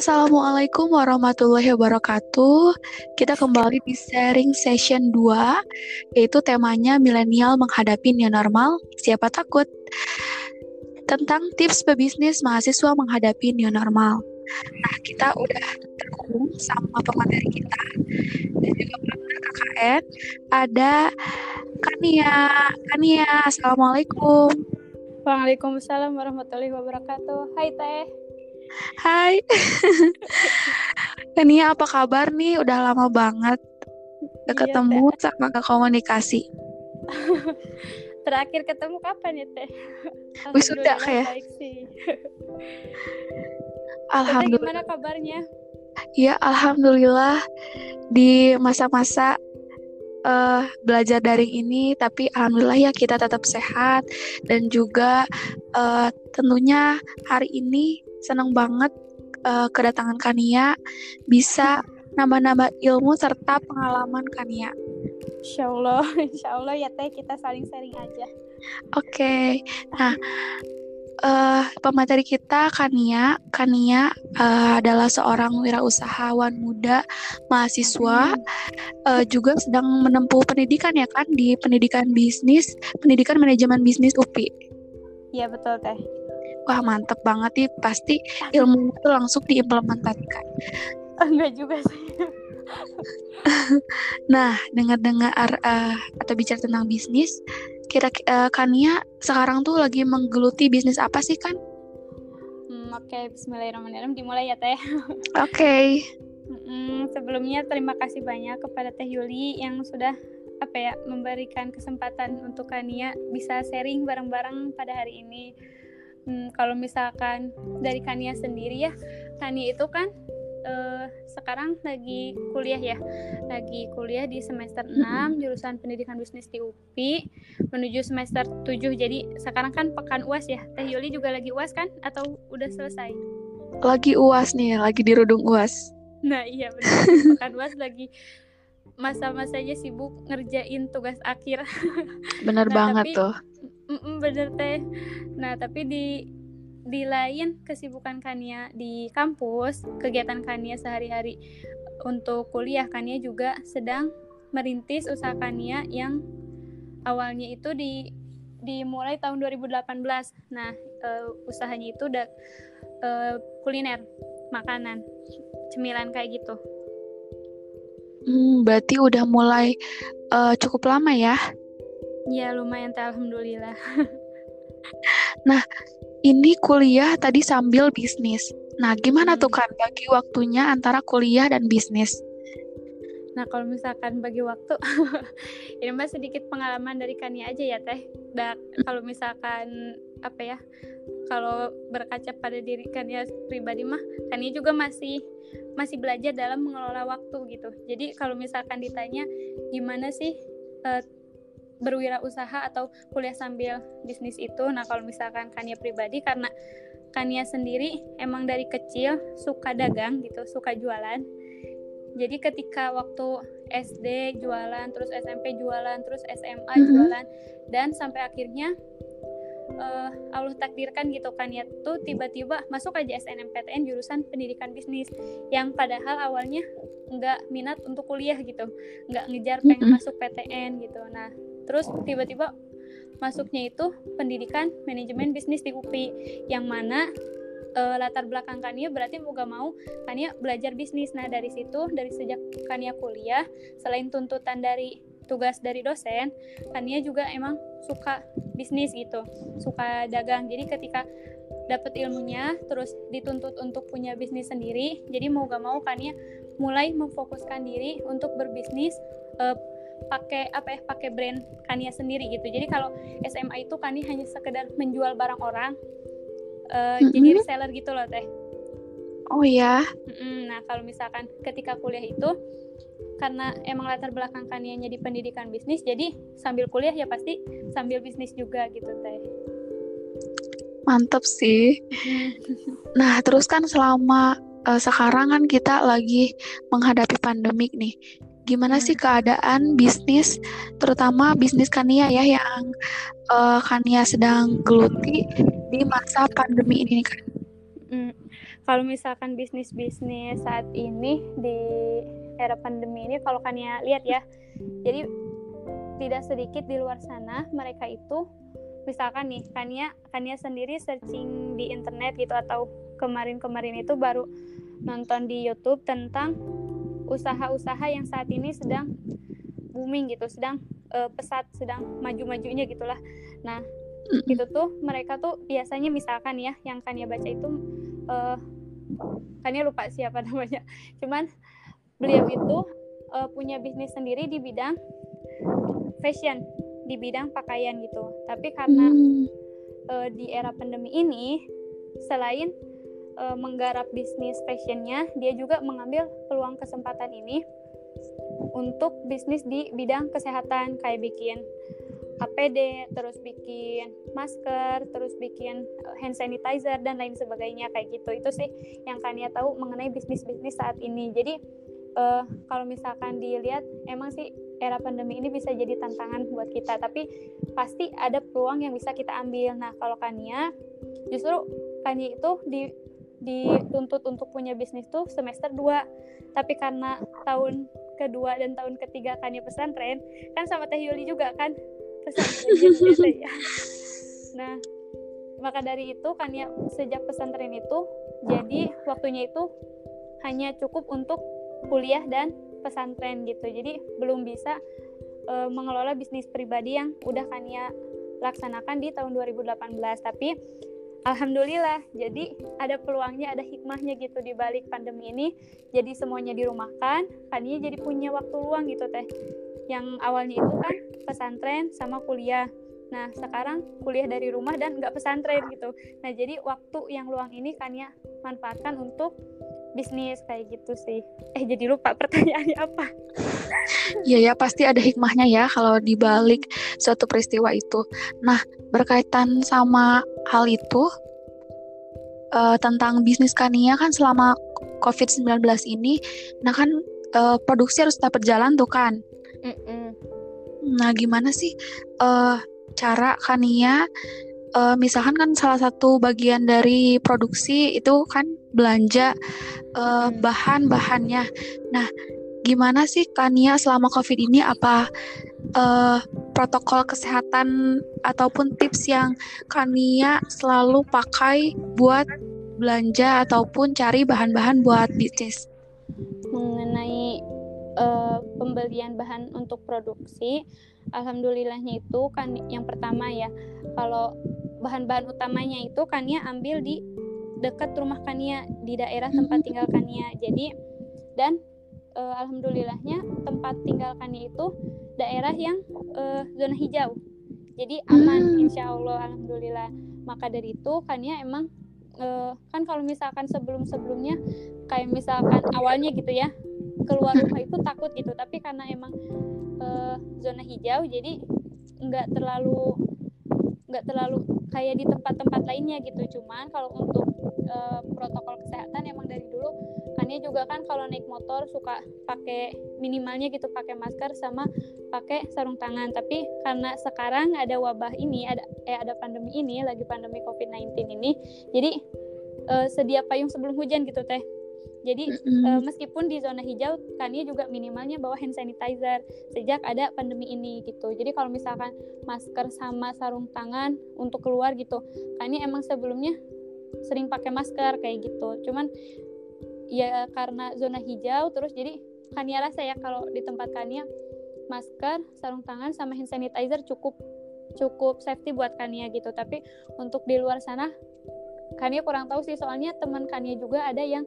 Assalamualaikum warahmatullahi wabarakatuh. Kita kembali di sharing session 2, yaitu temanya milenial menghadapi new normal, siapa takut? Tentang tips pebisnis mahasiswa menghadapi new normal. Nah, kita udah terhubung sama pemateri kita dan juga partner KKN. Ada Kania. Kania, Assalamualaikum. Waalaikumsalam warahmatullahi wabarakatuh. Hai Teh. Hai. Kania apa kabar nih? Udah lama banget gak Iya, ketemu sama gak komunikasi. Terakhir ketemu kapan ya Teh? Wisuda Alhamdulillah kayak. Teh Alhamdulillah. gimana kabarnya? Ya, alhamdulillah di masa-masa eh, belajar daring ini, tapi alhamdulillah ya kita tetap sehat dan juga eh, tentunya hari ini senang banget eh, kedatangan Kania bisa nambah-nambah ilmu serta pengalaman Kania. Insya Allah, Insya Allah ya Teh kita saling sharing aja. Oke, nah eh pemateri kita Kania, Kania eh, adalah seorang wirausahawan muda mahasiswa, eh, juga sedang menempuh pendidikan ya kan di pendidikan bisnis, pendidikan manajemen bisnis UPI. Iya betul Teh. Wah mantep banget nih, pasti ilmu itu langsung diimplementasikan. Enggak juga sih. Nah, dengar-dengar eh, atau bicara tentang bisnis, kira eh, Kania sekarang tuh lagi menggeluti bisnis apa sih kan? Hmm, Oke, Bismillahirrahmanirrahim. Dimulai ya Teh. Oke. Mm, sebelumnya terima kasih banyak kepada Teh Yuli yang sudah apa ya memberikan kesempatan untuk Kania bisa sharing bareng-bareng pada hari ini. Hmm, kalau misalkan dari Kania sendiri ya, Kania itu kan eh, sekarang lagi kuliah ya, lagi kuliah di semester 6 jurusan Pendidikan Bisnis di UPI menuju semester 7. Jadi sekarang kan pekan UAS ya. Teh Yuli juga lagi UAS kan atau udah selesai? Lagi UAS nih, lagi di Rudung UAS. Nah iya benar Pekan UAS lagi masa-masanya sibuk ngerjain tugas akhir. Bener Nah, banget tapi- tuh. Mm-mm, bener teh. Nah tapi di di lain kesibukan Kania di kampus, kegiatan Kania sehari-hari untuk kuliah Kania juga sedang merintis usaha Kania yang awalnya itu di dimulai tahun 2018. Nah eh, usahanya itu udah eh, kuliner, makanan, cemilan kayak gitu. Hmm, berarti udah mulai eh, cukup lama ya. Ya lumayan teh alhamdulillah. Ini kuliah tadi sambil bisnis. Nah, gimana Hmm. tuh kan bagi waktunya antara kuliah dan bisnis? Nah kalau misalkan bagi waktu, ini mah sedikit pengalaman dari Kania aja ya teh. Da, kalau misalkan apa ya, kalau berkaca pada diri Kania pribadi mah, Kania juga masih masih belajar dalam mengelola waktu gitu. Jadi kalau misalkan ditanya gimana sih eh, berwirausaha atau kuliah sambil bisnis itu, nah kalau misalkan Kania pribadi karena Kania sendiri emang dari kecil suka dagang gitu, suka jualan. Jadi ketika waktu SD jualan, terus SMP jualan, terus SMA Mhm. jualan, dan sampai akhirnya eh, Allah takdirkan gitu kan ya tuh tiba-tiba masuk aja SNMPTN jurusan pendidikan bisnis yang padahal awalnya nggak minat untuk kuliah gitu, nggak ngejar pengen masuk PTN gitu. Nah terus tiba-tiba masuknya itu pendidikan manajemen bisnis di UPI yang mana eh, latar belakang Kania berarti mau gak mau Kania belajar bisnis. Nah, dari situ, dari sejak Kania kuliah, selain tuntutan dari tugas dari dosen, Kania juga emang suka bisnis gitu, suka dagang. Jadi ketika dapat ilmunya, terus dituntut untuk punya bisnis sendiri, jadi mau gak mau Kania mulai memfokuskan diri untuk berbisnis eh, pakai apa ya pakai brand Kania sendiri gitu. Jadi kalau SMA itu Kania hanya sekedar menjual barang orang, eh, jadi Mhm. reseller gitu loh teh. Oh ya. Nah, kalau misalkan ketika kuliah itu karena emang latar belakang kanianya di pendidikan bisnis, jadi sambil kuliah ya pasti sambil bisnis juga gitu teh. mantep sih. Nah, terus kan selama eh, sekarang kan kita lagi menghadapi pandemik nih. Gimana Hmm. sih keadaan bisnis, terutama bisnis Kania ya yang eh, Kania sedang geluti di masa pandemi ini kan? Mm. kalau misalkan bisnis bisnis saat ini di era pandemi ini kalau kalian lihat ya jadi tidak sedikit di luar sana mereka itu misalkan nih Kania Kania sendiri searching di internet gitu atau kemarin-kemarin itu baru nonton di YouTube tentang usaha-usaha yang saat ini sedang booming gitu sedang uh, pesat sedang maju-majunya gitulah. Nah itu tuh mereka tuh biasanya misalkan ya yang Kania baca itu uh, Kania lupa siapa namanya. Cuman beliau itu uh, punya bisnis sendiri di bidang fashion di bidang pakaian gitu. Tapi karena uh, di era pandemi ini, selain uh, menggarap bisnis fashionnya, dia juga mengambil peluang kesempatan ini untuk bisnis di bidang kesehatan kayak bikin APD, terus bikin masker, terus bikin hand sanitizer dan lain sebagainya kayak gitu. Itu sih yang Kania tahu mengenai bisnis-bisnis saat ini. Jadi uh, kalau misalkan dilihat emang sih era pandemi ini bisa jadi tantangan buat kita tapi pasti ada peluang yang bisa kita ambil nah kalau Kania justru Kania itu di dituntut untuk punya bisnis tuh semester 2 tapi karena tahun kedua dan tahun ketiga Kania pesantren kan sama Teh Yuli juga kan pesantren gitu ya. Nah maka dari itu Kania sejak pesantren itu jadi waktunya itu hanya cukup untuk kuliah dan pesantren gitu. Jadi belum bisa uh, mengelola bisnis pribadi yang udah Kania laksanakan di tahun 2018 tapi Alhamdulillah, jadi ada peluangnya, ada hikmahnya gitu di balik pandemi ini. Jadi semuanya dirumahkan, Kania jadi punya waktu luang gitu teh. Yang awalnya itu kan pesantren sama kuliah. Nah sekarang kuliah dari rumah dan nggak pesantren gitu. Nah jadi waktu yang luang ini Kania manfaatkan untuk bisnis kayak gitu sih. Eh jadi lupa pertanyaannya apa? Iya ya pasti ada hikmahnya ya kalau dibalik suatu peristiwa itu. Nah berkaitan sama hal itu uh, tentang bisnis Kania kan selama COVID-19 ini, nah kan uh, produksi harus tetap berjalan tuh kan. Mm -mm. Nah gimana sih uh, cara Kania uh, misalkan kan salah satu bagian dari produksi itu kan belanja uh, bahan-bahannya. Nah, gimana sih Kania selama COVID ini apa uh, protokol kesehatan ataupun tips yang Kania selalu pakai buat belanja ataupun cari bahan-bahan buat bisnis? Mengenai uh, pembelian bahan untuk produksi, alhamdulillahnya itu kan yang pertama ya, kalau bahan-bahan utamanya itu Kania ambil di dekat rumah Kania di daerah tempat tinggal Kania. Jadi dan e, alhamdulillahnya tempat tinggal Kania itu daerah yang e, zona hijau. Jadi aman hmm. insya Allah alhamdulillah. Maka dari itu Kania emang e, kan kalau misalkan sebelum-sebelumnya kayak misalkan awalnya gitu ya keluar rumah itu takut gitu tapi karena emang e, zona hijau jadi nggak terlalu nggak terlalu kayak di tempat-tempat lainnya gitu cuman kalau untuk e, protokol kesehatan emang dari dulu. Kan juga kan kalau naik motor suka pakai minimalnya gitu pakai masker sama pakai sarung tangan. Tapi karena sekarang ada wabah ini ada eh ada pandemi ini lagi pandemi COVID-19 ini jadi e, sedia payung sebelum hujan gitu teh. Jadi uh, meskipun di zona hijau, Kania juga minimalnya bawa hand sanitizer sejak ada pandemi ini gitu. Jadi kalau misalkan masker sama sarung tangan untuk keluar gitu, Kania emang sebelumnya sering pakai masker kayak gitu. Cuman ya karena zona hijau terus jadi Kania rasa ya kalau di tempat Kania masker, sarung tangan sama hand sanitizer cukup cukup safety buat Kania gitu. Tapi untuk di luar sana Kania kurang tahu sih soalnya teman Kania juga ada yang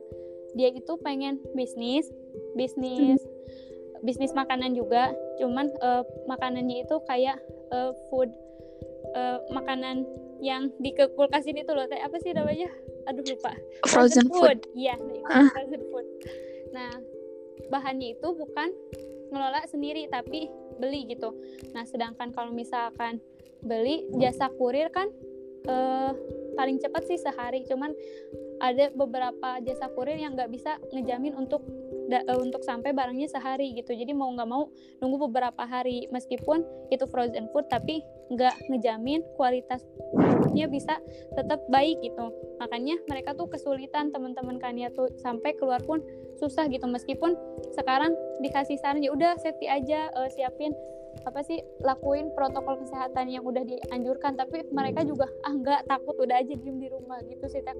dia itu pengen bisnis bisnis hmm. bisnis makanan juga cuman uh, makanannya itu kayak uh, food uh, makanan yang di ke kulkas ini tuh loh kayak apa sih namanya? Aduh lupa. Frozen, frozen food. iya uh. frozen food. Nah bahannya itu bukan ngelola sendiri tapi beli gitu. Nah sedangkan kalau misalkan beli jasa kurir kan uh, paling cepat sih sehari. Cuman ada beberapa jasa kurir yang nggak bisa ngejamin untuk da, uh, untuk sampai barangnya sehari gitu. Jadi mau nggak mau nunggu beberapa hari. Meskipun itu frozen food tapi nggak ngejamin kualitas produknya bisa tetap baik gitu. Makanya mereka tuh kesulitan teman-teman Kania tuh sampai keluar pun susah gitu. Meskipun sekarang dikasih saran ya udah safety aja uh, siapin apa sih lakuin protokol kesehatan yang udah dianjurkan. Tapi mereka juga ah nggak takut udah aja diem di rumah. Gitu sih tak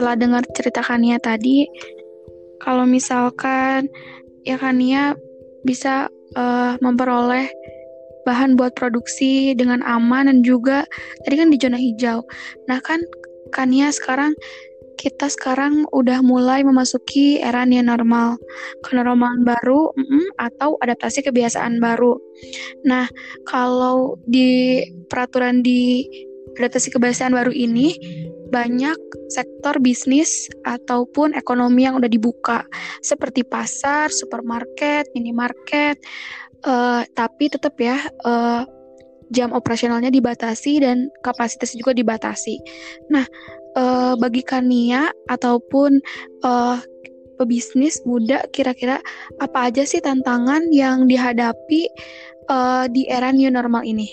setelah dengar cerita Kania tadi, kalau misalkan ya Kania bisa uh, memperoleh bahan buat produksi dengan aman dan juga tadi kan di zona hijau. Nah kan Kania sekarang kita sekarang udah mulai memasuki era new normal, kenormalan baru atau adaptasi kebiasaan baru. Nah, kalau di peraturan di adaptasi kebiasaan baru ini banyak sektor bisnis ataupun ekonomi yang udah dibuka seperti pasar, supermarket, minimarket, uh, tapi tetap ya uh, jam operasionalnya dibatasi dan kapasitas juga dibatasi. Nah, uh, bagi Kania ataupun uh, pebisnis muda, kira-kira apa aja sih tantangan yang dihadapi uh, di era new normal ini?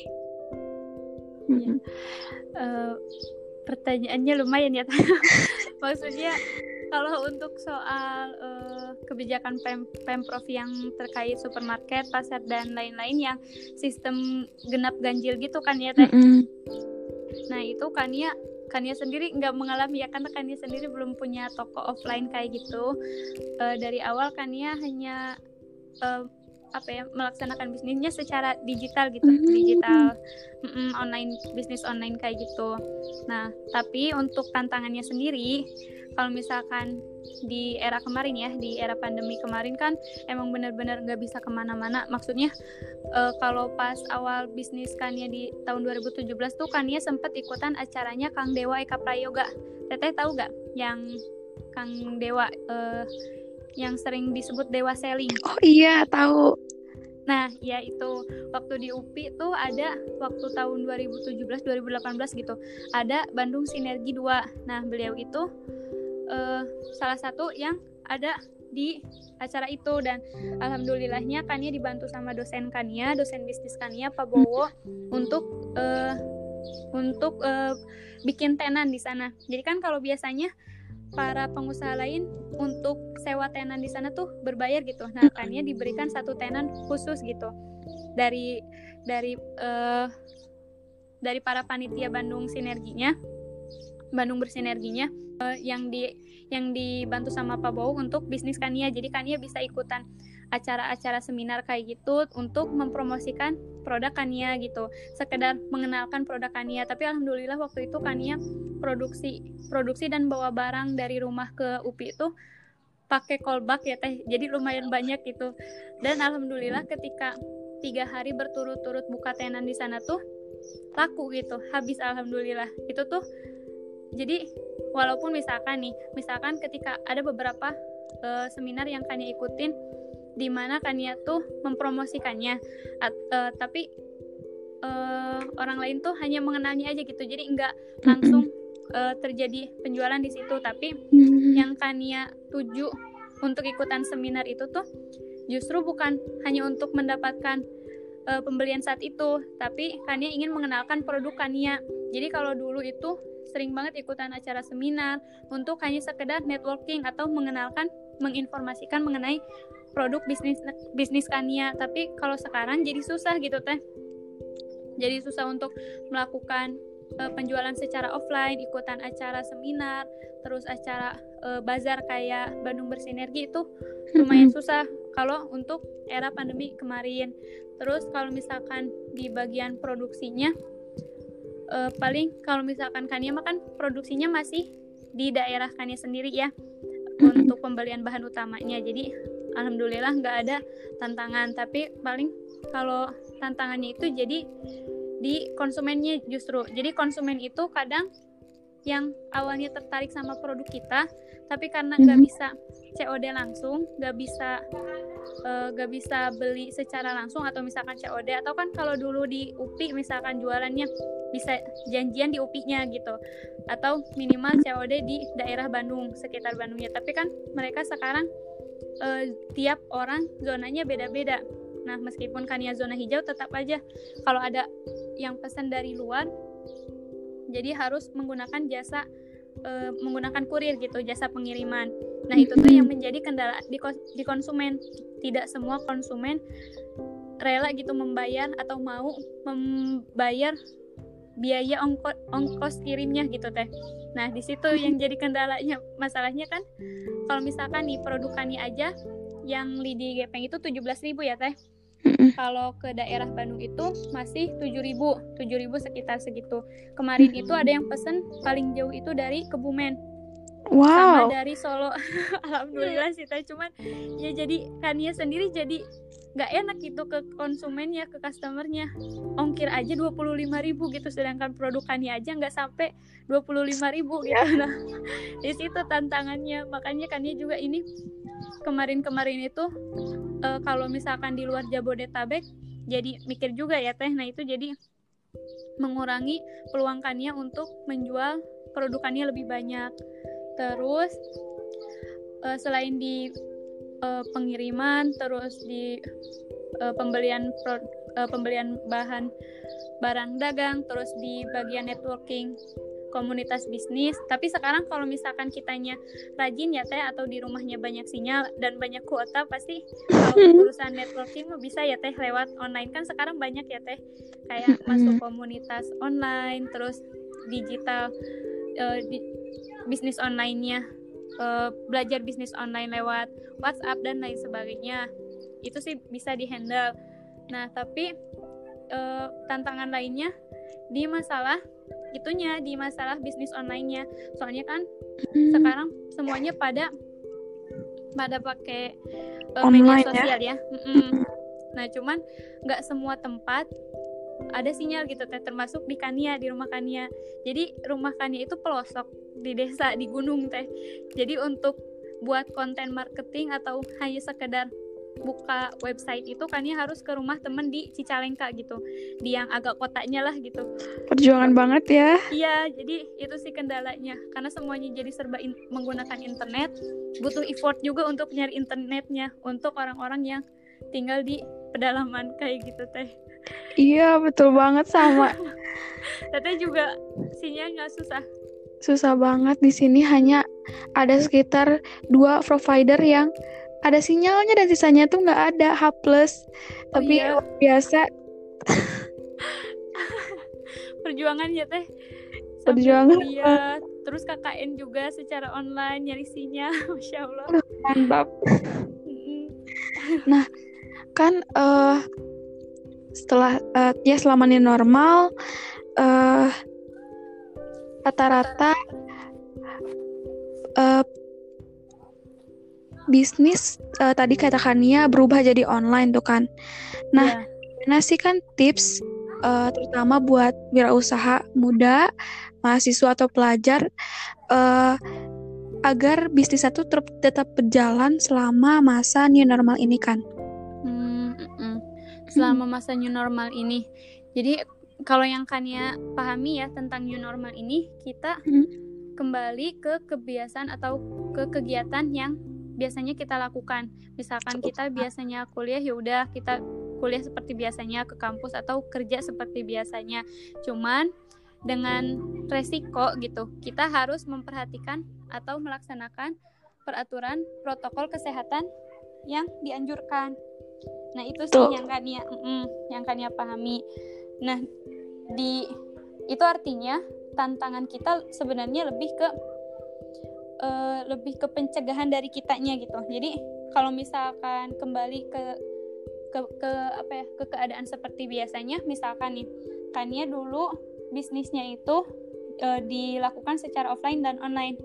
Ya. Uh, pertanyaannya lumayan ya maksudnya kalau untuk soal uh, kebijakan pem pemprov yang terkait supermarket pasar dan lain-lain yang sistem genap ganjil gitu kan ya teh mm -hmm. nah itu kan ya Kania sendiri nggak mengalami ya karena Kania sendiri belum punya toko offline kayak gitu. Uh, dari awal Kania hanya uh, apa ya melaksanakan bisnisnya secara digital gitu. Mm-hmm. digital mm -mm, online bisnis online kayak gitu. Nah tapi untuk tantangannya sendiri kalau misalkan di era kemarin ya di era pandemi kemarin kan emang benar-benar nggak bisa ke mana-mana. Maksudnya uh, kalau pas awal bisnis Kania di tahun 2017 tuh Kania sempat ikutan acaranya Kang Dewa Eka Prayoga. Teteh tahu gak yang Kang Dewa uh, yang sering disebut Dewa Selling. Oh iya, tahu. Nah, ya itu waktu di UPI tuh ada waktu tahun 2017 2018 gitu. Ada Bandung Sinergi 2. Nah, beliau itu uh, salah satu yang ada di acara itu dan alhamdulillahnya Kania dibantu sama dosen Kania, dosen bisnis Kania Pak Bowo untuk uh, untuk uh, bikin tenan di sana. Jadi kan kalau biasanya para pengusaha lain untuk sewa tenan di sana tuh berbayar gitu. Nah, kannya diberikan satu tenan khusus gitu dari dari uh, dari para panitia Bandung sinerginya, Bandung bersinerginya uh, yang di yang dibantu sama Pak Bowo untuk bisnis Kania. Jadi Kania bisa ikutan acara-acara seminar kayak gitu untuk mempromosikan produk Kania gitu. Sekedar mengenalkan produk Kania. Tapi alhamdulillah waktu itu Kania produksi produksi dan bawa barang dari rumah ke UPI itu pakai kolbak ya teh. Jadi lumayan banyak gitu. Dan alhamdulillah ketika tiga hari berturut-turut buka tenan di sana tuh laku gitu habis alhamdulillah itu tuh jadi walaupun misalkan nih misalkan ketika ada beberapa uh, seminar yang kalian ikutin di mana Kania tuh mempromosikannya. At, uh, tapi uh, orang lain tuh hanya mengenalnya aja gitu. Jadi nggak langsung uh, terjadi penjualan di situ. Tapi yang Kania tuju untuk ikutan seminar itu tuh justru bukan hanya untuk mendapatkan uh, pembelian saat itu tapi Kania ingin mengenalkan produk Kania. Jadi kalau dulu itu sering banget ikutan acara seminar untuk hanya sekedar networking atau mengenalkan menginformasikan mengenai produk bisnis bisnis Kania. Tapi kalau sekarang jadi susah gitu teh. Jadi susah untuk melakukan uh, penjualan secara offline ikutan acara seminar terus acara uh, bazar kayak Bandung bersinergi itu lumayan susah kalau untuk era pandemi kemarin. Terus kalau misalkan di bagian produksinya uh, paling kalau misalkan Kania mah kan produksinya masih di daerah Kania sendiri ya untuk pembelian bahan utamanya. Jadi alhamdulillah nggak ada tantangan. Tapi paling kalau tantangannya itu jadi di konsumennya justru. Jadi konsumen itu kadang yang awalnya tertarik sama produk kita tapi karena nggak Mhm. bisa COD langsung nggak bisa eh, nggak bisa beli secara langsung atau misalkan COD atau kan kalau dulu di UPI misalkan jualannya bisa janjian di UPI-nya gitu atau minimal COD di daerah Bandung sekitar Bandungnya. Tapi kan mereka sekarang eh, tiap orang zonanya beda-beda. Nah meskipun kan ya zona hijau tetap aja. Kalau ada yang pesan dari luar jadi harus menggunakan jasa eh, menggunakan kurir gitu jasa pengiriman. Nah itu tuh yang menjadi kendala di, di konsumen. Tidak semua konsumen rela gitu membayar atau mau membayar biaya ongko, ongkos kirimnya gitu teh. Nah di situ yang jadi kendalanya masalahnya kan kalau misalkan nih produkannya aja yang lidi gepeng itu 17.000 ya teh. Mm-mm. kalau ke daerah Bandung itu masih 7.000 7.000 sekitar segitu. Kemarin itu ada yang pesen paling jauh itu dari Kebumen. Sama Wow. dari Solo. Alhamdulillah sih teh cuman ya jadi Kania sendiri jadi nggak enak gitu ke konsumennya ke customernya. Ongkir aja 25.000 gitu sedangkan produk Kania aja nggak sampai 25.000 gitu. Nah di situ tantangannya. Makanya Kania juga ini kemarin-kemarin itu eh, kalau misalkan di luar Jabodetabek jadi mikir juga ya teh. Nah itu jadi mengurangi peluang Kania untuk menjual produkannya lebih banyak. Terus eh, selain di eh, pengiriman terus di eh, pembelian pro- eh, pembelian bahan barang dagang terus di bagian networking komunitas bisnis. Tapi sekarang kalau misalkan kitanya rajin ya teh atau di rumahnya banyak sinyal dan banyak kuota pasti kalau urusan networking bisa ya teh lewat online. Kan sekarang banyak ya teh kayak masuk komunitas online terus digital eh, di, bisnis online-nya eh, belajar bisnis online lewat WhatsApp dan lain sebagainya. Itu sih bisa dihandle. Nah tapi eh, tantangan lainnya di masalah itunya di masalah bisnis online-nya. Soalnya kan Hmm. sekarang semuanya pada pada pakai Online media ya? sosial ya, Mm-mm. nah cuman nggak semua tempat ada sinyal gitu teh. Termasuk di Kania di rumah Kania. Jadi rumah Kania itu pelosok di desa di gunung teh jadi untuk buat konten marketing atau hanya sekedar buka website itu Kania harus ke rumah temen di Cicalengka gitu di yang agak kotanya lah gitu Perjuangan banget ya. Iya, jadi itu sih kendalanya. Karena semuanya jadi serba in- menggunakan internet, butuh effort juga untuk nyari internetnya untuk orang-orang yang tinggal di pedalaman kayak gitu teh. Iya, betul banget sama. Teteh juga sinyal nggak susah. Susah banget di sini hanya ada sekitar dua provider yang ada sinyalnya dan sisanya tuh nggak ada H+. Tapi iya. luar biasa Perjuangan ya teh. Perjuangan kuliah, terus KKN juga secara online nyari sinyal, masya Allah. mantap. Mm-mm. kan eh setelah eh, ya selama ini normal eh rata-rata eh bisnis eh, tadi katakannya berubah jadi online tuh kan. Nah, gimana sih kan tips eh, terutama buat wirausaha muda, mahasiswa atau pelajar eh agar bisnisnya tuh ter- tetap berjalan selama masa new normal ini kan? Hmm, mm-mm. selama masa new normal ini. Jadi kalau yang Kania pahami ya tentang new normal ini, kita Hmm. kembali ke kebiasaan atau ke kegiatan yang biasanya kita lakukan. Misalkan kita biasanya kuliah ya udah kita kuliah seperti biasanya ke kampus atau kerja seperti biasanya. Cuman dengan resiko gitu, kita harus memperhatikan atau melaksanakan peraturan protokol kesehatan yang dianjurkan. Nah, itu sih Tuh. yang Kania mm, yang Kania pahami. Nah, di itu artinya tantangan kita sebenarnya lebih ke eh, lebih ke pencegahan dari kitanya gitu. Jadi, kalau misalkan kembali ke ke, ke apa ya, ke keadaan seperti biasanya, misalkan nih, Kania dulu bisnisnya itu eh, dilakukan secara offline dan online.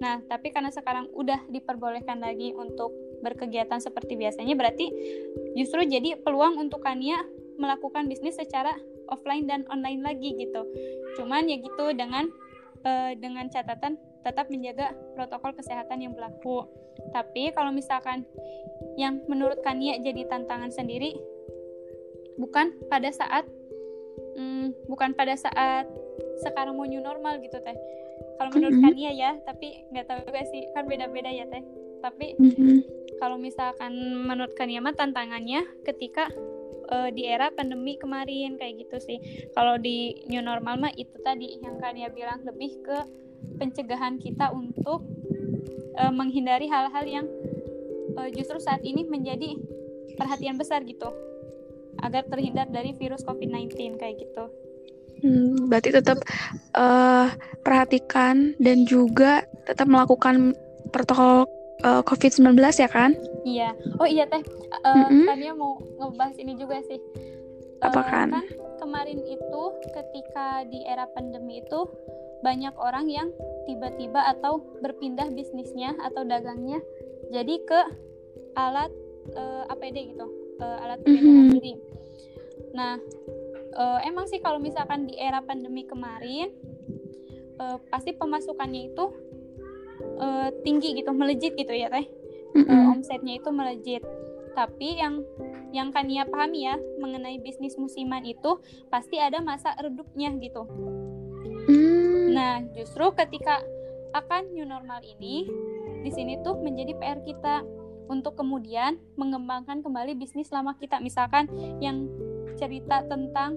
Nah, tapi karena sekarang udah diperbolehkan lagi untuk berkegiatan seperti biasanya, berarti justru jadi peluang untuk Kania melakukan bisnis secara offline dan online lagi gitu. Cuman ya gitu dengan uh, dengan catatan tetap menjaga protokol kesehatan yang berlaku. Tapi kalau misalkan yang menurut Kania jadi tantangan sendiri bukan pada saat hmm, bukan pada saat sekarang mau new normal gitu teh. Kalau menurut mm -hmm. Kania ya, tapi nggak tahu juga sih kan beda-beda ya teh. Tapi mm -hmm. kalau misalkan menurut Kania mah tantangannya ketika uh, di era pandemi kemarin kayak gitu sih. Kalau di new normal mah itu tadi yang Kania bilang lebih ke pencegahan kita untuk uh, menghindari hal-hal yang uh, justru saat ini menjadi perhatian besar gitu agar terhindar dari virus COVID-19 kayak gitu. Hmm, berarti tetap uh, perhatikan dan juga tetap melakukan protokol uh, COVID-19 ya kan? Iya. Oh iya teh, uh, mm-hmm. Tania mau ngebahas ini juga sih. Apa kan? kan? Kemarin itu ketika di era pandemi itu banyak orang yang tiba-tiba atau berpindah bisnisnya atau dagangnya jadi ke alat uh, APD gitu, uh, alat pelindungan mm-hmm. diri. Nah, uh, emang sih kalau misalkan di era pandemi kemarin uh, pasti pemasukannya itu uh, tinggi gitu melejit gitu ya teh mm-hmm. uh, omsetnya itu melejit tapi yang yang Kania pahami ya mengenai bisnis musiman itu pasti ada masa redupnya gitu mm. nah justru ketika akan new normal ini di sini tuh menjadi PR kita untuk kemudian mengembangkan kembali bisnis lama kita misalkan yang cerita tentang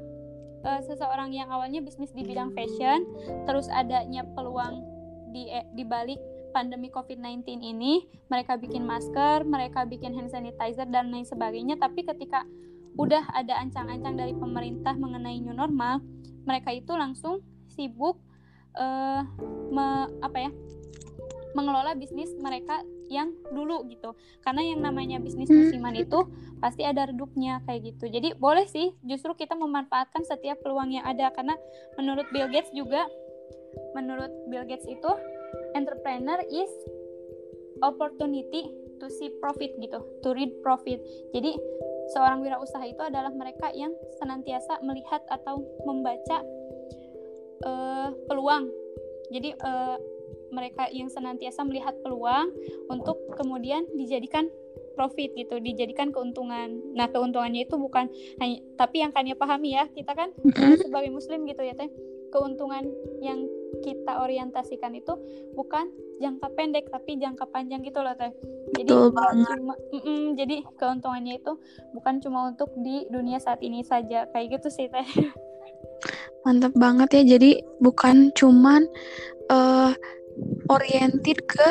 uh, seseorang yang awalnya bisnis di bidang fashion terus adanya peluang di di balik pandemi COVID-19 ini mereka bikin masker, mereka bikin hand sanitizer dan lain sebagainya tapi ketika udah ada ancang-ancang dari pemerintah mengenai new normal, mereka itu langsung sibuk uh, me, apa ya? mengelola bisnis mereka yang dulu gitu. Karena yang namanya bisnis hmm. musiman itu pasti ada redupnya kayak gitu. Jadi boleh sih justru kita memanfaatkan setiap peluang yang ada karena menurut Bill Gates juga menurut Bill Gates itu entrepreneur is opportunity to see profit gitu, to read profit. Jadi seorang wirausaha itu adalah mereka yang senantiasa melihat atau membaca uh, peluang. Jadi uh, mereka yang senantiasa melihat peluang untuk kemudian dijadikan profit gitu, dijadikan keuntungan. Nah, keuntungannya itu bukan hanya tapi yang kalian pahami ya, kita kan sebagai muslim gitu ya, Teh. Keuntungan yang kita orientasikan itu bukan jangka pendek tapi jangka panjang gitu loh teh. Jadi cuma mm -mm, jadi keuntungannya itu bukan cuma untuk di dunia saat ini saja. Kayak gitu sih teh. Mantap banget ya. Jadi bukan cuman uh, oriented ke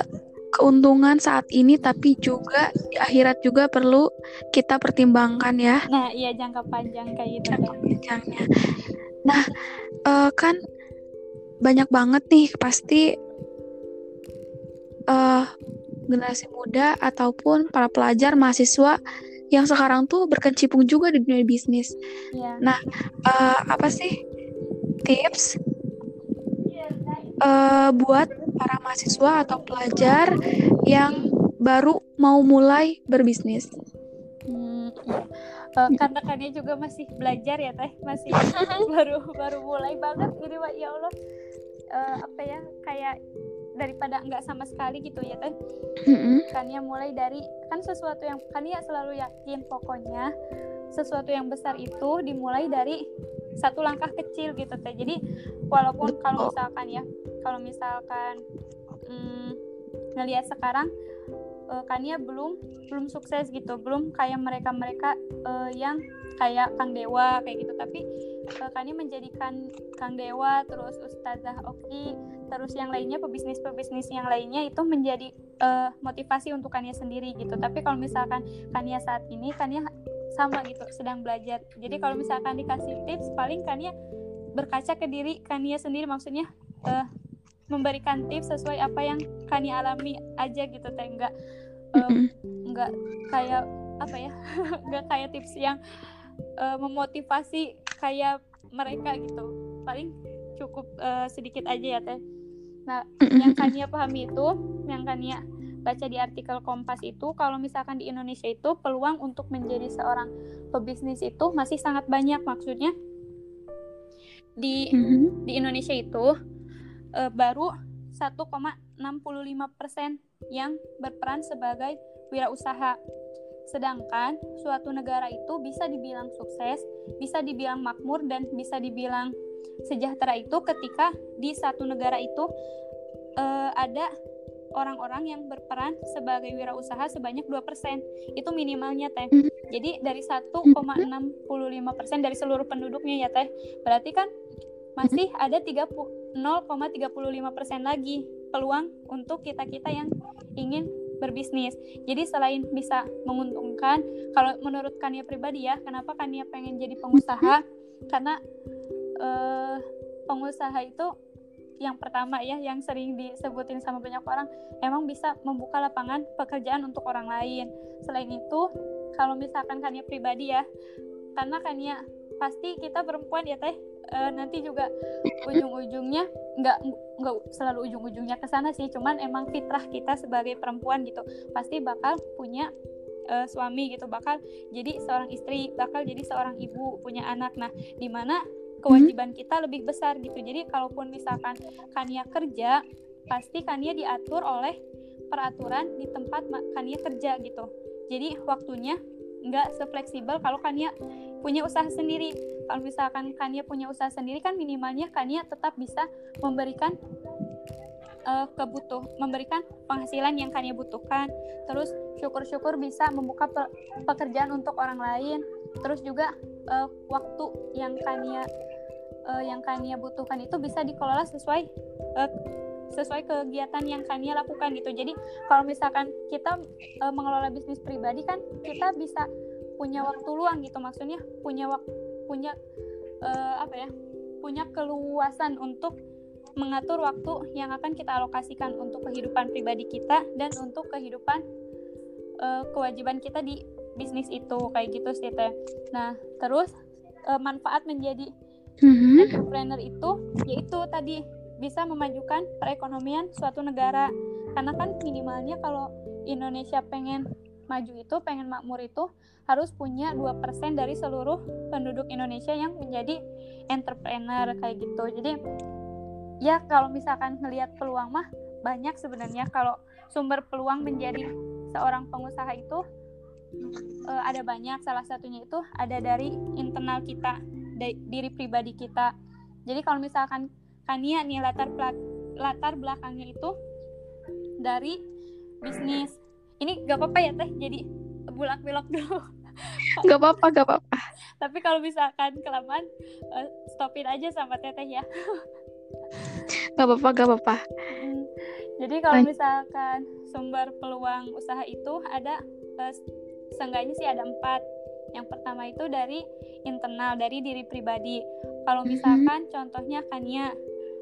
keuntungan saat ini tapi juga di akhirat juga perlu kita pertimbangkan ya. Nah iya jangka panjang kayak gitu jangka panjangnya. Nah uh, kan banyak banget nih pasti uh, generasi muda ataupun para pelajar mahasiswa yang sekarang tuh berkecimpung juga di dunia bisnis. Yeah. Nah, uh, apa sih tips uh, buat para mahasiswa atau pelajar yang baru mau mulai berbisnis? Hmm, uh, karena kalian juga masih belajar ya teh, masih baru baru mulai banget ini ya Allah uh, apa ya kayak daripada nggak sama sekali gitu ya teh? Mm-hmm. kan ya mulai dari kan sesuatu yang kan ya selalu yakin pokoknya sesuatu yang besar itu dimulai dari satu langkah kecil gitu teh. Jadi walaupun kalau misalkan ya kalau misalkan hmm, ngelihat sekarang uh, eh, Kania belum belum sukses gitu belum kayak mereka mereka uh, yang kayak Kang Dewa kayak gitu. Tapi uh, Kania menjadikan Kang Dewa terus Ustazah Oki terus yang lainnya pebisnis-pebisnis yang lainnya itu menjadi uh, motivasi untuk Kania sendiri gitu. Tapi kalau misalkan Kania saat ini Kania sama gitu sedang belajar. Jadi kalau misalkan dikasih tips paling Kania berkaca ke diri Kania sendiri. Maksudnya uh, memberikan tips sesuai apa yang Kania alami aja gitu teh. Enggak um, nggak kayak apa ya nggak kayak tips yang uh, memotivasi kayak mereka gitu paling cukup uh, sedikit aja ya teh nah yang Kania pahami itu yang Kania baca di artikel Kompas itu kalau misalkan di Indonesia itu peluang untuk menjadi seorang pebisnis itu masih sangat banyak maksudnya di mm-hmm. di Indonesia itu uh, baru 1,65% yang berperan sebagai wirausaha. Sedangkan suatu negara itu bisa dibilang sukses, bisa dibilang makmur dan bisa dibilang sejahtera itu ketika di satu negara itu uh, ada orang-orang yang berperan sebagai wirausaha sebanyak 2%. Itu minimalnya teh. Jadi dari 1,65% dari seluruh penduduknya ya teh. Berarti kan masih ada 0,35% lagi peluang untuk kita-kita yang ingin berbisnis. Jadi selain bisa menguntungkan, kalau menurut Kania pribadi ya, kenapa Kania pengen jadi pengusaha? Karena uh, pengusaha itu yang pertama ya, yang sering disebutin sama banyak orang, emang bisa membuka lapangan pekerjaan untuk orang lain. Selain itu, kalau misalkan Kania pribadi ya, karena Kania pasti kita perempuan ya teh uh, nanti juga ujung-ujungnya nggak nggak selalu ujung-ujungnya ke sana sih cuman emang fitrah kita sebagai perempuan gitu pasti bakal punya uh, suami gitu bakal jadi seorang istri bakal jadi seorang ibu punya anak. Nah di mana kewajiban kita lebih besar gitu. Jadi kalaupun misalkan Kania kerja pasti Kania diatur oleh peraturan di tempat Kania kerja gitu. Jadi waktunya nggak sefleksibel kalau Kania punya usaha sendiri. Kalau misalkan Kania punya usaha sendiri kan minimalnya Kania tetap bisa memberikan uh, kebutuh memberikan penghasilan yang Kania butuhkan. Terus syukur-syukur bisa membuka pe pekerjaan untuk orang lain. Terus juga uh, waktu yang Kania uh, yang Kania butuhkan itu bisa dikelola sesuai uh, sesuai kegiatan yang Kania lakukan gitu. Jadi kalau misalkan kita e, mengelola bisnis pribadi kan kita bisa punya waktu luang gitu maksudnya punya waktu punya e, apa ya punya keluasan untuk mengatur waktu yang akan kita alokasikan untuk kehidupan pribadi kita dan untuk kehidupan e, kewajiban kita di bisnis itu kayak gitu sih teh. Nah terus e, manfaat menjadi mm-hmm. entrepreneur itu yaitu tadi bisa memajukan perekonomian suatu negara. Karena kan minimalnya kalau Indonesia pengen maju itu pengen makmur itu harus punya 2% dari seluruh penduduk Indonesia yang menjadi entrepreneur kayak gitu. Jadi ya kalau misalkan ngelihat peluang mah banyak sebenarnya. Kalau sumber peluang menjadi seorang pengusaha itu uh, ada banyak. Salah satunya itu ada dari internal kita dari diri pribadi kita. Jadi kalau misalkan Kania nih latar latar belakangnya itu dari bisnis. Ini gak apa-apa ya teh jadi bulak belok dulu. gak apa-apa, gak apa-apa. Tapi kalau misalkan kelamaan uh, stopin aja sama teteh ya. gak apa-apa, gak apa-apa. Hmm. Jadi kalau misalkan sumber peluang usaha itu ada uh, seenggaknya sih ada empat. Yang pertama itu dari internal dari diri pribadi. Kalau mm-hmm. misalkan mm -hmm. contohnya Kania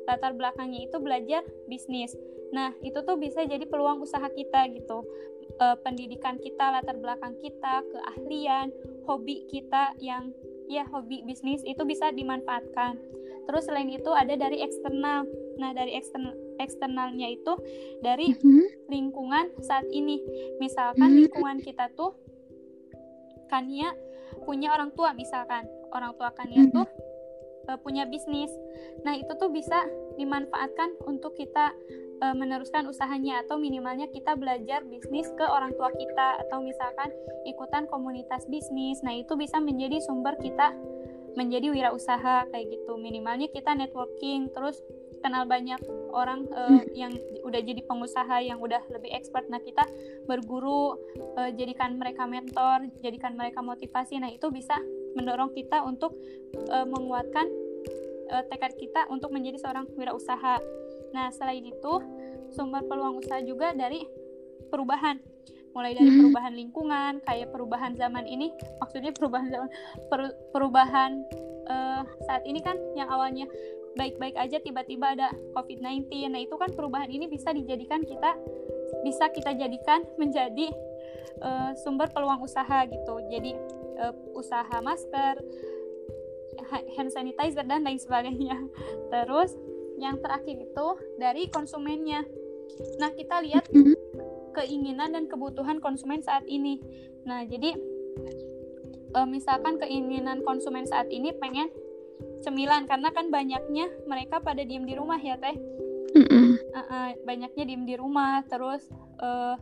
latar belakangnya itu belajar bisnis. Nah, itu tuh bisa jadi peluang usaha kita gitu. E, pendidikan kita, latar belakang kita, keahlian, hobi kita yang ya hobi bisnis itu bisa dimanfaatkan. Terus selain itu ada dari eksternal. Nah, dari eksternal eksternalnya itu dari mm-hmm. lingkungan saat ini. Misalkan mm-hmm. lingkungan kita tuh Kania punya orang tua misalkan. Orang tua Kania mm-hmm. tuh uh, punya bisnis. Nah, itu tuh bisa dimanfaatkan untuk kita uh, meneruskan usahanya atau minimalnya kita belajar bisnis ke orang tua kita atau misalkan ikutan komunitas bisnis. Nah, itu bisa menjadi sumber kita menjadi wirausaha kayak gitu. Minimalnya kita networking terus kenal banyak orang uh, yang udah jadi pengusaha yang udah lebih expert nah kita berguru uh, jadikan mereka mentor jadikan mereka motivasi nah itu bisa mendorong kita untuk uh, menguatkan uh, tekad kita untuk menjadi seorang wirausaha. Nah, selain itu, sumber peluang usaha juga dari perubahan. Mulai dari hmm. perubahan lingkungan, kayak perubahan zaman ini, maksudnya perubahan zaman per, perubahan uh, saat ini kan yang awalnya baik-baik aja tiba-tiba ada COVID-19. Nah, itu kan perubahan ini bisa dijadikan kita bisa kita jadikan menjadi uh, sumber peluang usaha gitu. Jadi uh, usaha masker, hand sanitizer dan lain sebagainya. Terus yang terakhir itu dari konsumennya. Nah, kita lihat mm-hmm. keinginan dan kebutuhan konsumen saat ini. Nah, jadi uh, misalkan keinginan konsumen saat ini pengen cemilan karena kan banyaknya mereka pada diem di rumah ya teh uh, banyaknya diem di rumah terus uh,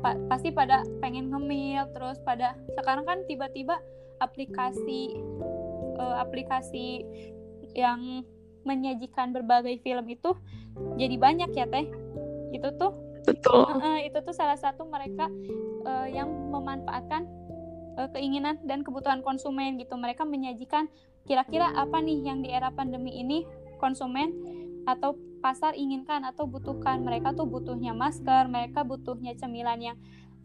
pa pasti pada pengen ngemil terus pada sekarang kan tiba-tiba aplikasi uh, aplikasi yang menyajikan berbagai film itu jadi banyak ya teh? Itu tuh betul. uh, uh, itu tuh salah satu mereka uh, yang memanfaatkan uh, keinginan dan kebutuhan konsumen gitu. Mereka menyajikan kira-kira apa nih yang di era pandemi ini konsumen atau pasar inginkan atau butuhkan. Mereka tuh butuhnya masker mereka butuhnya cemilan yang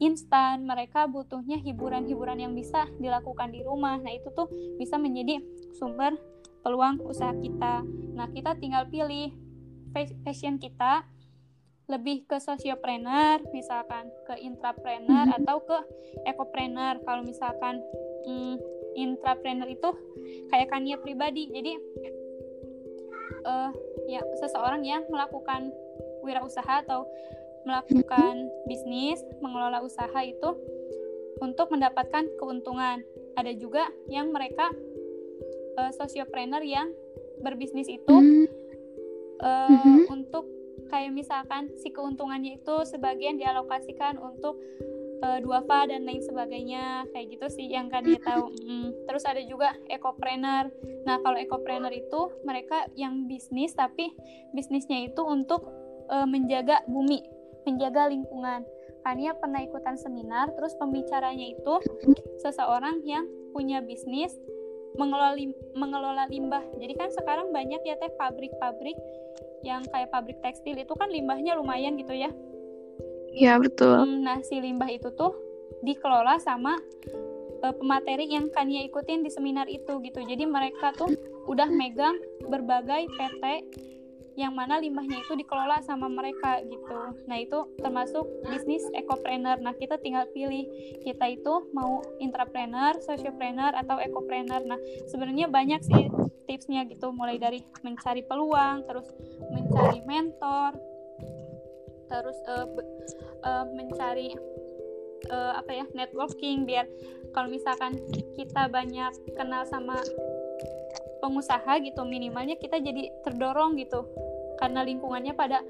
instan. Mereka butuhnya hiburan-hiburan yang bisa dilakukan di rumah. Nah itu tuh bisa menjadi sumber peluang usaha kita. Nah kita tinggal pilih passion kita lebih ke sociopreneur misalkan ke intrapreneur hmm. atau ke ekopreneur. Kalau misalkan hmm, intrapreneur itu kayak kania pribadi. Jadi uh, ya seseorang yang melakukan wirausaha atau melakukan bisnis, mengelola usaha itu untuk mendapatkan keuntungan. Ada juga yang mereka uh, sosiopreneur yang berbisnis itu uh, mm-hmm. untuk kayak misalkan si keuntungannya itu sebagian dialokasikan untuk uh, duafa dan lain sebagainya kayak gitu sih yang kan dia tahu mm. terus ada juga ekopreneur nah kalau ekopreneur itu mereka yang bisnis tapi bisnisnya itu untuk uh, menjaga bumi menjaga lingkungan Kania pernah ikutan seminar terus pembicaranya itu seseorang yang punya bisnis mengelola lim mengelola limbah jadi kan sekarang banyak ya teh pabrik-pabrik yang kayak pabrik tekstil itu kan limbahnya lumayan gitu ya Iya betul. Hmm, nah si limbah itu tuh dikelola sama uh, pemateri yang Kania ikutin di seminar itu gitu. Jadi mereka tuh udah megang berbagai PT yang mana limbahnya itu dikelola sama mereka gitu. Nah itu termasuk bisnis ekopreneur. Nah kita tinggal pilih kita itu mau intrapreneur, sociopreneur atau ekopreneur. Nah sebenarnya banyak sih tipsnya gitu, mulai dari mencari peluang, terus mencari mentor, terus uh, uh, mencari uh, apa ya networking biar kalau misalkan kita banyak kenal sama pengusaha gitu minimalnya kita jadi terdorong gitu karena lingkungannya pada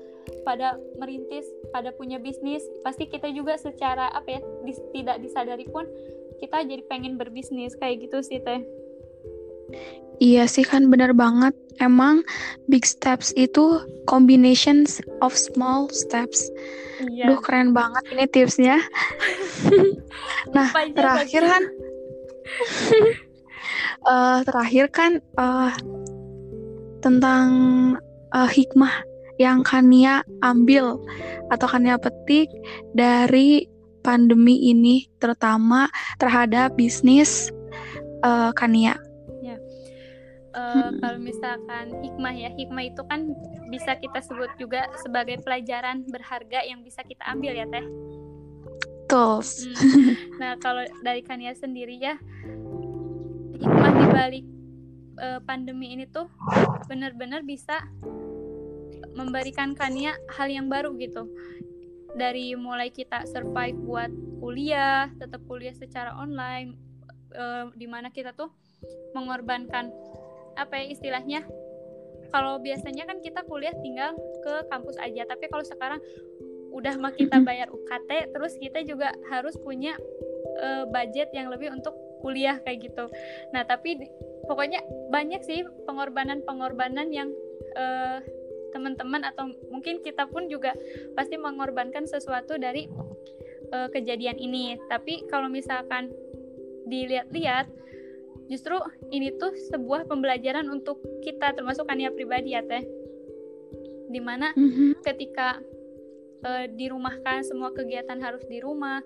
pada merintis pada punya bisnis pasti kita juga secara apa ya dis, tidak disadari pun kita jadi pengen berbisnis kayak gitu sih teh Iya sih kan benar banget. Emang big steps itu combinations of small steps. Iya. Duh keren banget ini tipsnya. nah terakhir kan, uh, terakhir kan uh, tentang uh, hikmah yang Kania ambil atau Kania petik dari pandemi ini, terutama terhadap bisnis uh, Kania uh, kalau misalkan hikmah ya hikmah itu kan bisa kita sebut juga sebagai pelajaran berharga yang bisa kita ambil ya teh Betul. Hmm. Nah kalau dari Kania sendiri ya dibalik uh, pandemi ini tuh benar-benar bisa memberikan Kania hal yang baru gitu. Dari mulai kita survive buat kuliah tetap kuliah secara online uh, di mana kita tuh mengorbankan apa ya istilahnya kalau biasanya kan kita kuliah tinggal ke kampus aja tapi kalau sekarang udah mah kita bayar UKT terus kita juga harus punya uh, budget yang lebih untuk kuliah kayak gitu. Nah tapi pokoknya banyak sih pengorbanan-pengorbanan yang uh, teman-teman atau mungkin kita pun juga pasti mengorbankan sesuatu dari uh, kejadian ini. Tapi kalau misalkan dilihat-lihat justru ini tuh sebuah pembelajaran untuk kita termasuk Kania pribadi ya teh. Di mana mm-hmm. ketika uh, dirumahkan semua kegiatan harus di rumah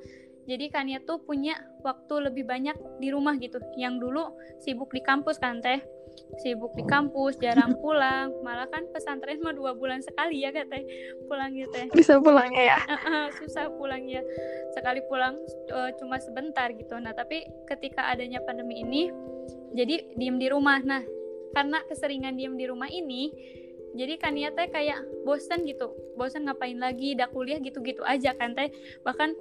jadi Kania tuh punya waktu lebih banyak di rumah gitu. Yang dulu sibuk di kampus kan teh? Sibuk di kampus jarang pulang. Malah kan pesantren mah dua bulan sekali ya kata pulang gitu teh. Bisa pulangnya ya? Uh, uh, susah pulangnya sekali pulang uh, cuma sebentar gitu. Nah tapi ketika adanya pandemi ini jadi diem di rumah. Nah karena keseringan diem di rumah ini jadi kan ya teh kayak bosan gitu. Bosan ngapain lagi? Dah kuliah gitu-gitu aja kan teh. Bahkan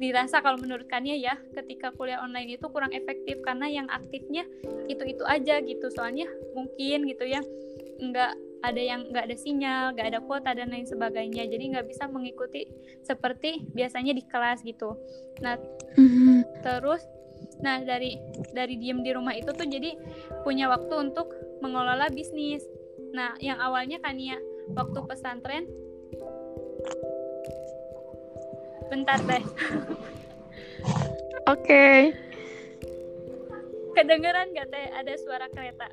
dirasa kalau menurut Kania ya ketika kuliah online itu kurang efektif karena yang aktifnya itu-itu aja gitu soalnya mungkin gitu ya nggak ada yang nggak ada sinyal, nggak ada kuota dan lain sebagainya. Jadi nggak bisa mengikuti seperti biasanya di kelas gitu. Nah, mm-hmm. terus, nah dari dari diem di rumah itu tuh jadi punya waktu untuk mengelola bisnis. Nah, yang awalnya kan ya waktu pesantren, bentar deh. Oke. Okay. Kedengeran gak teh ada suara kereta?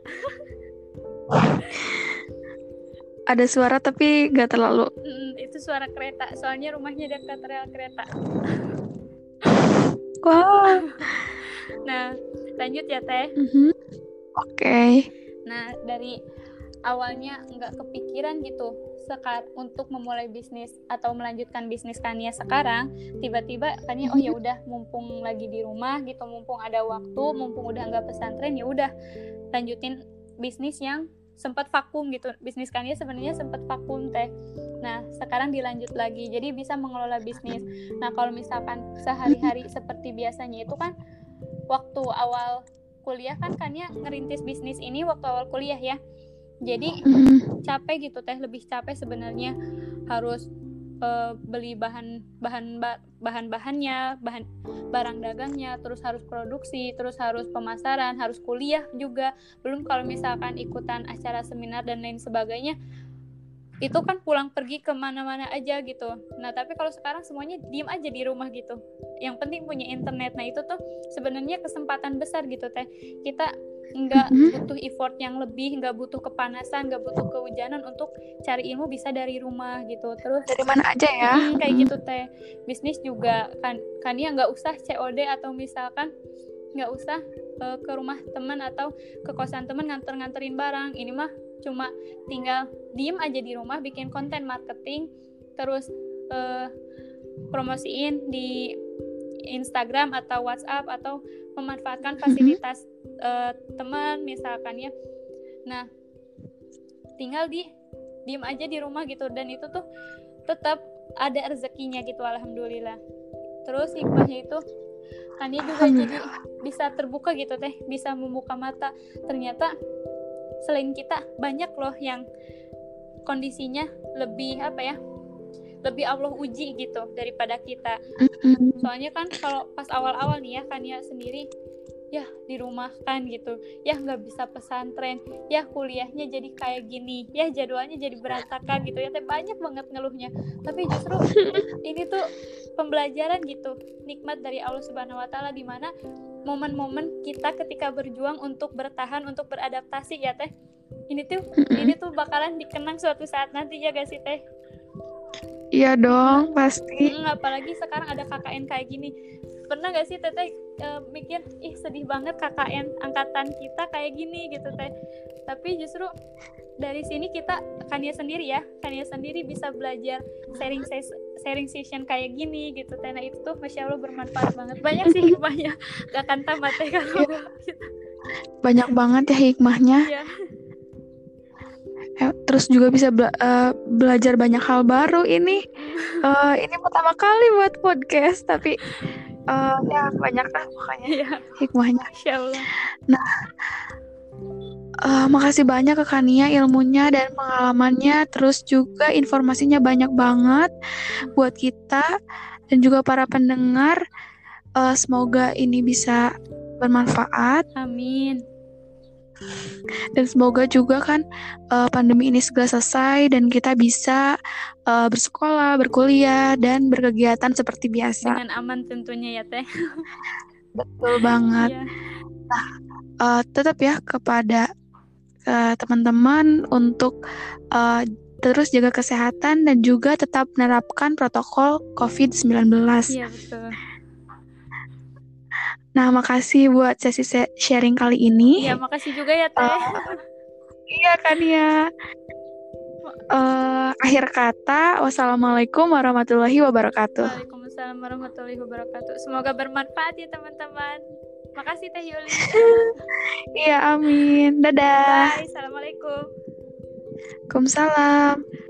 ada suara tapi gak terlalu. Mm, itu suara kereta, soalnya rumahnya dekat rel kereta. wow. nah, lanjut ya teh. Mm -hmm. Oke. Okay. Nah, dari awalnya nggak kepikiran gitu sekar untuk memulai bisnis atau melanjutkan bisnis Kania sekarang tiba-tiba Kania oh ya udah mumpung lagi di rumah gitu mumpung ada waktu mumpung udah nggak pesantren ya udah lanjutin bisnis yang sempat vakum gitu. Bisnis Kania sebenarnya sempat vakum teh. Nah sekarang dilanjut lagi jadi bisa mengelola bisnis. Nah kalau misalkan sehari-hari seperti biasanya itu kan waktu awal kuliah kan Kania ngerintis bisnis ini waktu awal kuliah ya jadi capek gitu teh lebih capek sebenarnya harus uh, beli bahan bahan bahan bahannya bahan barang dagangnya terus harus produksi terus harus pemasaran harus kuliah juga. Belum kalau misalkan ikutan acara seminar dan lain sebagainya itu kan pulang pergi ke mana-mana aja gitu. Nah tapi kalau sekarang semuanya diem aja di rumah gitu. Yang penting punya internet. Nah itu tuh sebenarnya kesempatan besar gitu teh. Kita nggak mm-hmm. butuh effort yang lebih nggak butuh kepanasan nggak butuh kehujanan untuk cari ilmu bisa dari rumah gitu. Terus dari mana aja ya? Hmm, kayak gitu teh. Bisnis juga kan kan ya nggak usah COD atau misalkan nggak usah uh, ke rumah teman atau ke kosan teman nganter-nganterin barang. Ini mah cuma tinggal diem aja di rumah bikin konten marketing terus uh, promosiin di Instagram atau WhatsApp atau memanfaatkan mm-hmm. fasilitas uh, teman misalkan ya. Nah tinggal di diem aja di rumah gitu. Dan itu tuh tetap ada rezekinya gitu alhamdulillah. Terus hikmahnya itu kan dia juga jadi bisa terbuka gitu teh bisa membuka mata. Ternyata selain kita banyak loh yang kondisinya lebih apa ya lebih Allah uji gitu daripada kita. Soalnya kan kalau pas awal-awal nih ya kan ya sendiri ya di rumah kan gitu. Ya nggak bisa pesantren. Ya kuliahnya jadi kayak gini. Ya jadwalnya jadi berantakan gitu ya. Banyak banget ngeluhnya. Tapi justru ini tuh pembelajaran gitu nikmat dari Allah Subhanahu Wa Taala di mana momen-momen kita ketika berjuang untuk bertahan untuk beradaptasi ya teh. Ini tuh ini tuh bakalan dikenang suatu saat nanti ya gak sih teh Iya dong, pasti. Hmm, apalagi sekarang ada KKN kayak gini. Pernah gak sih Teteh uh, mikir, ih sedih banget KKN angkatan kita kayak gini gitu Teh. Tapi justru dari sini kita Kania sendiri ya, Kania sendiri bisa belajar sharing ses sharing session kayak gini gitu Teh. Nah itu tuh Masya Allah bermanfaat banget. Banyak sih hikmahnya, gak akan tamat Teh kalau iya. Banyak banget ya hikmahnya. Iya terus juga bisa bela uh, belajar banyak hal baru ini. Uh, ini pertama kali buat podcast tapi uh, ya banyak lah pokoknya. Ya. hikmahnya. Allah. nah uh, makasih banyak ke Kania ilmunya dan pengalamannya terus juga informasinya banyak banget buat kita dan juga para pendengar. Uh, semoga ini bisa bermanfaat. Amin dan semoga juga kan uh, pandemi ini segera selesai dan kita bisa uh, bersekolah, berkuliah dan berkegiatan seperti biasa. Dengan aman tentunya ya teh. Betul banget. Iya. Nah, uh, tetap ya kepada uh, teman-teman untuk uh, terus jaga kesehatan dan juga tetap menerapkan protokol COVID-19. Iya, betul. Nah, makasih buat sesi sharing kali ini. Iya, makasih juga ya, Teh. Uh, iya kan ya. Uh, akhir kata, wassalamualaikum warahmatullahi wabarakatuh. Waalaikumsalam warahmatullahi wabarakatuh. Semoga bermanfaat ya teman-teman. Makasih Teh Yuli. iya, amin. Dadah. Bye. Assalamualaikum. Waalaikumsalam.